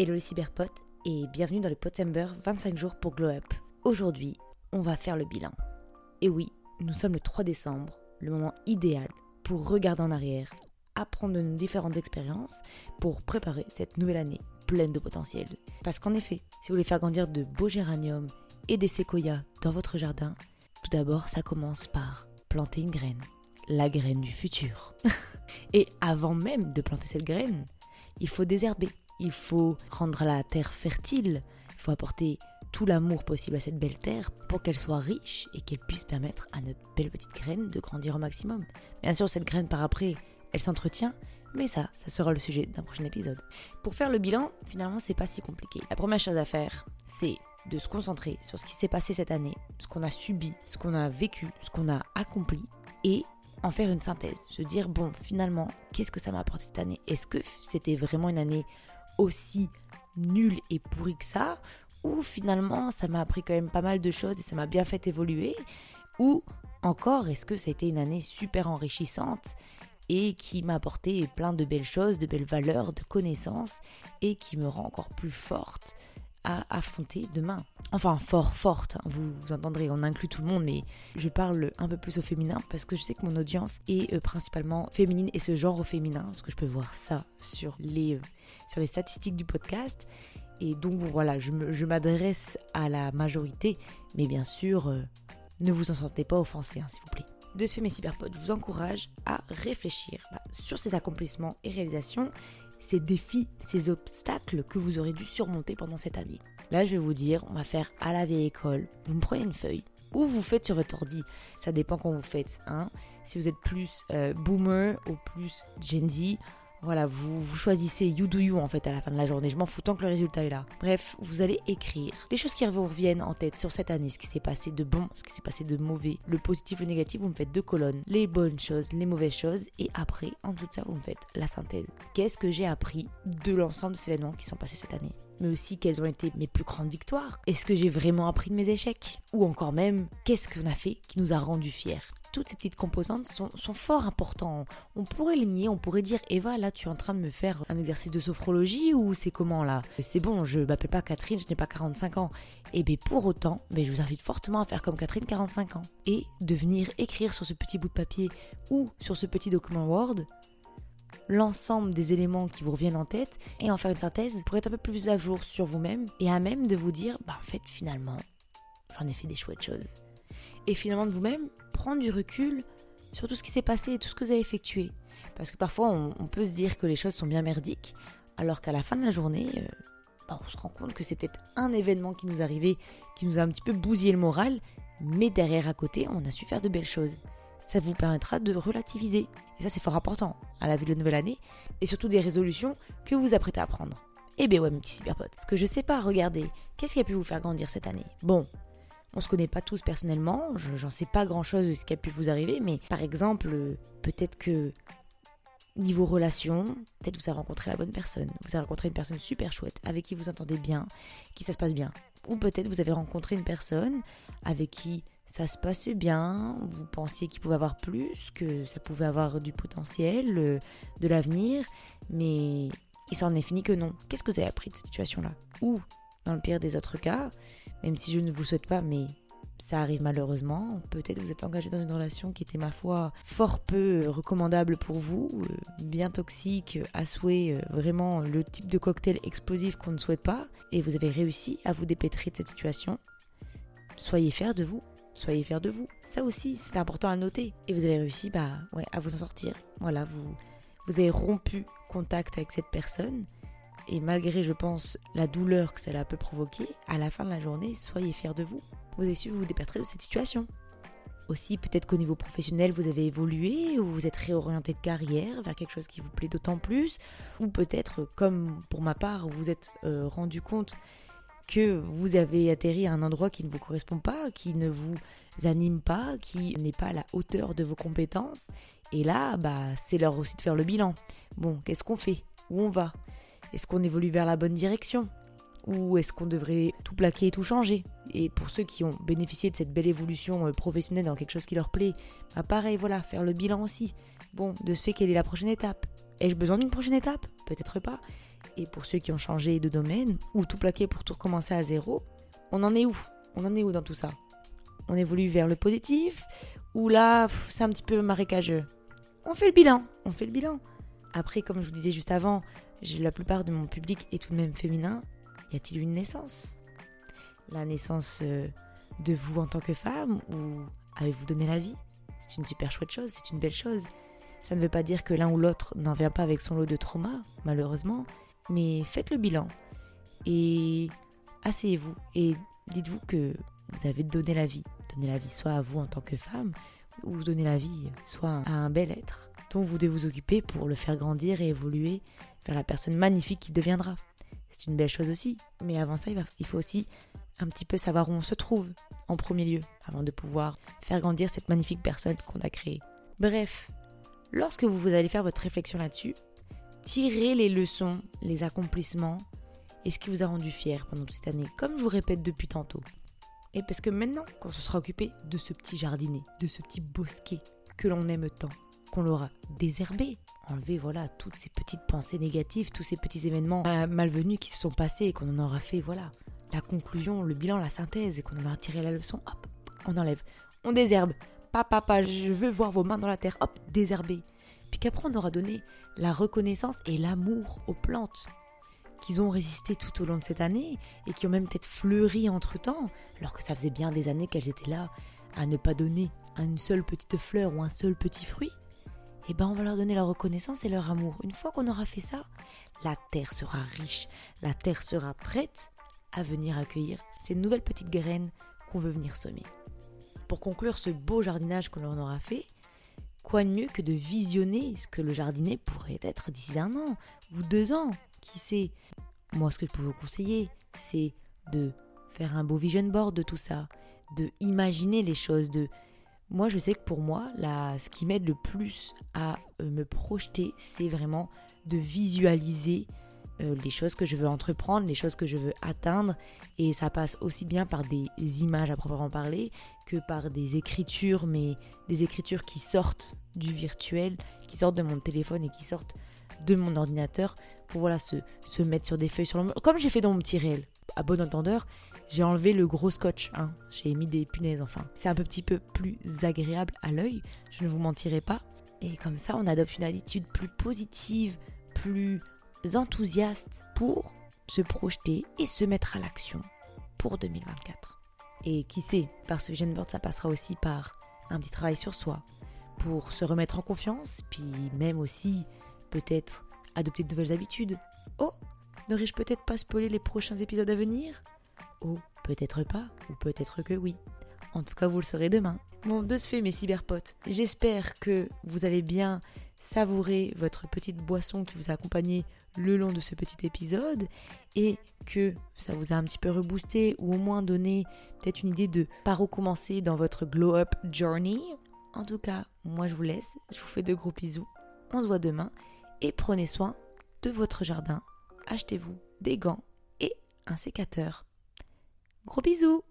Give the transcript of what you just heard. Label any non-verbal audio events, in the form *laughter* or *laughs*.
Hello les cyberpotes et bienvenue dans le Potember 25 jours pour Glow Up. Aujourd'hui, on va faire le bilan. Et oui, nous sommes le 3 décembre, le moment idéal pour regarder en arrière, apprendre de nos différentes expériences pour préparer cette nouvelle année pleine de potentiel. Parce qu'en effet, si vous voulez faire grandir de beaux géraniums et des séquoias dans votre jardin, tout d'abord ça commence par planter une graine. La graine du futur. *laughs* et avant même de planter cette graine, il faut désherber il faut rendre la terre fertile, il faut apporter tout l'amour possible à cette belle terre pour qu'elle soit riche et qu'elle puisse permettre à notre belle petite graine de grandir au maximum. Bien sûr, cette graine par après, elle s'entretient, mais ça, ça sera le sujet d'un prochain épisode. Pour faire le bilan, finalement, c'est pas si compliqué. La première chose à faire, c'est de se concentrer sur ce qui s'est passé cette année, ce qu'on a subi, ce qu'on a vécu, ce qu'on a accompli, et en faire une synthèse. Se dire, bon, finalement, qu'est-ce que ça m'a apporté cette année? Est-ce que c'était vraiment une année aussi nul et pourri que ça, ou finalement ça m'a appris quand même pas mal de choses et ça m'a bien fait évoluer, ou encore est-ce que ça a été une année super enrichissante et qui m'a apporté plein de belles choses, de belles valeurs, de connaissances et qui me rend encore plus forte à affronter demain. Enfin, fort, forte, hein, vous, entendrez, on inclut tout le monde, mais je parle un peu plus au féminin parce que je sais que mon audience est euh, principalement féminine et ce genre au féminin, parce que je peux voir ça sur les, euh, sur les statistiques du podcast. Et donc voilà, je m'adresse à la majorité, mais bien sûr, euh, ne vous en sentez pas offensé, hein, s'il vous plaît. De ce mes cyberpodes, je vous encourage à réfléchir bah, sur ces accomplissements et réalisations ces défis, ces obstacles que vous aurez dû surmonter pendant cette année. Là, je vais vous dire, on va faire à la vieille école. Vous me prenez une feuille ou vous faites sur votre ordi. Ça dépend quand vous faites. Hein. Si vous êtes plus euh, boomer ou plus Gen Z, voilà, vous, choisissez you do you en fait à la fin de la journée. Je m'en fous tant que le résultat est là. Bref, vous allez écrire les choses qui vous reviennent en tête sur cette année, ce qui s'est passé de bon, ce qui s'est passé de mauvais, le positif, le négatif. Vous me faites deux colonnes, les bonnes choses, les mauvaises choses, et après, en tout ça, vous me faites la synthèse. Qu'est-ce que j'ai appris de l'ensemble de ces événements qui sont passés cette année? Mais aussi quelles ont été mes plus grandes victoires. Est-ce que j'ai vraiment appris de mes échecs? Ou encore même, qu'est-ce qu'on a fait qui nous a rendus fiers? Toutes ces petites composantes sont, fort importantes. On pourrait les nier, on pourrait dire Eva, là tu es en train de me faire un exercice de sophrologie ou c'est comment là? C'est bon, je m'appelle pas Catherine, je n'ai pas 45 ans. Et bien pour autant, ben, je vous invite fortement à faire comme Catherine 45 ans et de venir écrire sur ce petit bout de papier ou sur ce petit document Word l'ensemble des éléments qui vous reviennent en tête et en faire une synthèse pour être un peu plus à jour sur vous-même et à même de vous dire bah en fait finalement j'en ai fait des chouettes choses et finalement de vous-même prendre du recul sur tout ce qui s'est passé et tout ce que vous avez effectué. Parce que parfois, on, peut se dire que les choses sont bien merdiques, alors qu'à la fin de la journée, euh, bah, on se rend compte que c'est peut-être un événement qui nous est arrivé, qui nous a un petit peu bousillé le moral, mais derrière à côté, on a su faire de belles choses. Ça vous permettra de relativiser. Et ça, c'est fort important à la vue de la nouvelle année, et surtout des résolutions que vous apprêtez à prendre. Eh bien ouais, mes petits cyberpotes, ce que je sais pas, regardez, qu'est-ce qui a pu vous faire grandir cette année? Bon, on se connaît pas tous personnellement, j'en sais pas grand chose de ce qui a pu vous arriver, mais par exemple, euh, peut-être que niveau relation, peut-être vous avez rencontré la bonne personne, vous avez rencontré une personne super chouette, avec qui vous entendez bien, qui ça se passe bien. Ou peut-être vous avez rencontré une personne avec qui ça se passe bien, vous pensiez qu'il pouvait avoir plus, que ça pouvait avoir du potentiel, euh, de l'avenir, mais il s'en est fini que non. Qu'est-ce que vous avez appris de cette situation-là? Ou, dans le pire des autres cas, même si je ne vous souhaite pas, mais ça arrive malheureusement. Peut-être vous êtes engagé dans une relation qui était, ma foi, fort peu recommandable pour vous, euh, bien toxique, à souhait, euh, vraiment le type de cocktail explosif qu'on ne souhaite pas, et vous avez réussi à vous dépêtrer de cette situation. Soyez fiers de vous, soyez fiers de vous. Ça aussi, c'est important à noter. Et vous avez réussi bah, à vous en sortir. Voilà, vous, vous avez rompu contact avec cette personne et malgré, je pense, la douleur que cela peut provoquer, à la fin de la journée, soyez fiers de vous. Vous avez su vous dépertrer de cette situation. Aussi, peut-être qu'au niveau professionnel, vous avez évolué ou vous êtes réorienté de carrière vers quelque chose qui vous plaît d'autant plus. Ou peut-être, comme pour ma part, vous vous êtes euh, rendu compte que vous avez atterri à un endroit qui ne vous correspond pas, qui ne vous anime pas, qui n'est pas à la hauteur de vos compétences. Et là, bah, c'est l'heure aussi de faire le bilan. Bon, qu'est-ce qu'on fait? Où on va? Est-ce qu'on évolue vers la bonne direction? Ou est-ce qu'on devrait tout plaquer et tout changer? Et pour ceux qui ont bénéficié de cette belle évolution euh, professionnelle dans quelque chose qui leur plaît, bah pareil, voilà, faire le bilan aussi. Bon, de ce fait, quelle est la prochaine étape? Ai-je besoin d'une prochaine étape? Peut-être pas. Pour ceux qui ont changé de domaine ou tout plaqué pour tout recommencer à zéro, on en est où? On en est où dans tout ça? On évolue vers le positif ou là c'est un petit peu marécageux? On fait le bilan, on fait le bilan. Après, comme je vous disais juste avant, la plupart de mon public est tout de même féminin. Y a-t-il une naissance? La naissance euh, de vous en tant que femme ou avez-vous donné la vie? C'est une super chouette chose, c'est une belle chose. Ça ne veut pas dire que l'un ou l'autre n'en vient pas avec son lot de trauma, malheureusement, mais faites le bilan et asseyez-vous et dites-vous que vous avez donné la vie. Donner la vie soit à vous en tant que femme ou vous donner la vie soit à un bel être dont vous devez vous occuper pour le faire grandir et évoluer vers la personne magnifique qu'il deviendra. C'est une belle chose aussi. Mais avant ça, il faut aussi un petit peu savoir où on se trouve en premier lieu, avant de pouvoir faire grandir cette magnifique personne qu'on a créée. Bref, lorsque vous, allez faire votre réflexion là-dessus, tirez les leçons, les accomplissements et ce qui vous a rendu fier pendant toute cette année, comme je vous répète depuis tantôt. Et parce que maintenant, quand on se sera occupé de ce petit jardinet, de ce petit bosquet que l'on aime tant, qu'on l'aura désherbé, enlevé voilà toutes ces petites pensées négatives, tous ces petits événements euh, malvenus qui se sont passés et qu'on en aura fait voilà la conclusion, le bilan, la synthèse et qu'on en a tiré la leçon, hop, on enlève, on désherbe. Papa, papa, je veux voir vos mains dans la terre, hop, désherber. Puis qu'après on aura donné la reconnaissance et l'amour aux plantes qu'ils ont résisté tout au long de cette année et qui ont même peut-être fleuri entre-temps, alors que ça faisait bien des années qu'elles étaient là à ne pas donner une seule petite fleur ou un seul petit fruit. Eh ben on va leur donner leur reconnaissance et leur amour. Une fois qu'on aura fait ça, la terre sera riche, la terre sera prête à venir accueillir ces nouvelles petites graines qu'on veut venir semer. Pour conclure ce beau jardinage que l'on aura fait, quoi de mieux que de visionner ce que le jardinet pourrait être d'ici un an ou deux ans, qui sait? Moi, ce que je peux vous conseiller, c'est de faire un beau vision board de tout ça, de imaginer les choses, de moi je sais que pour moi, là, ce qui m'aide le plus à euh, me projeter, c'est vraiment de visualiser euh, les choses que je veux entreprendre, les choses que je veux atteindre. Et ça passe aussi bien par des images à proprement parler que par des écritures, mais des écritures qui sortent du virtuel, qui sortent de mon téléphone et qui sortent de mon ordinateur pour voilà se, mettre sur des feuilles sur le comme j'ai fait dans mon petit réel. À bon entendeur, j'ai enlevé le gros scotch, hein. j'ai mis des punaises enfin. C'est un petit peu plus agréable à l'œil, je ne vous mentirai pas. Et comme ça, on adopte une attitude plus positive, plus enthousiastes pour se projeter et se mettre à l'action pour 2024. Et qui sait, par ce vision board, ça passera aussi par un petit travail sur soi pour se remettre en confiance, puis même aussi peut-être adopter de nouvelles habitudes. Oh, n'aurais-je peut-être pas spoilé les prochains épisodes à venir? Oh, peut-être pas, ou peut-être que oui. En tout cas, vous le saurez demain. Bon, de ce fait, mes cyberpotes, j'espère que vous avez bien savouré votre petite boisson qui vous a accompagné le long de ce petit épisode et que ça vous a un petit peu reboosté ou au moins donné peut-être une idée de par où commencer dans votre glow up journey. En tout cas, moi je vous laisse, je vous fais de gros bisous. On se voit demain et prenez soin de votre jardin. Achetez-vous des gants et un sécateur. Gros bisous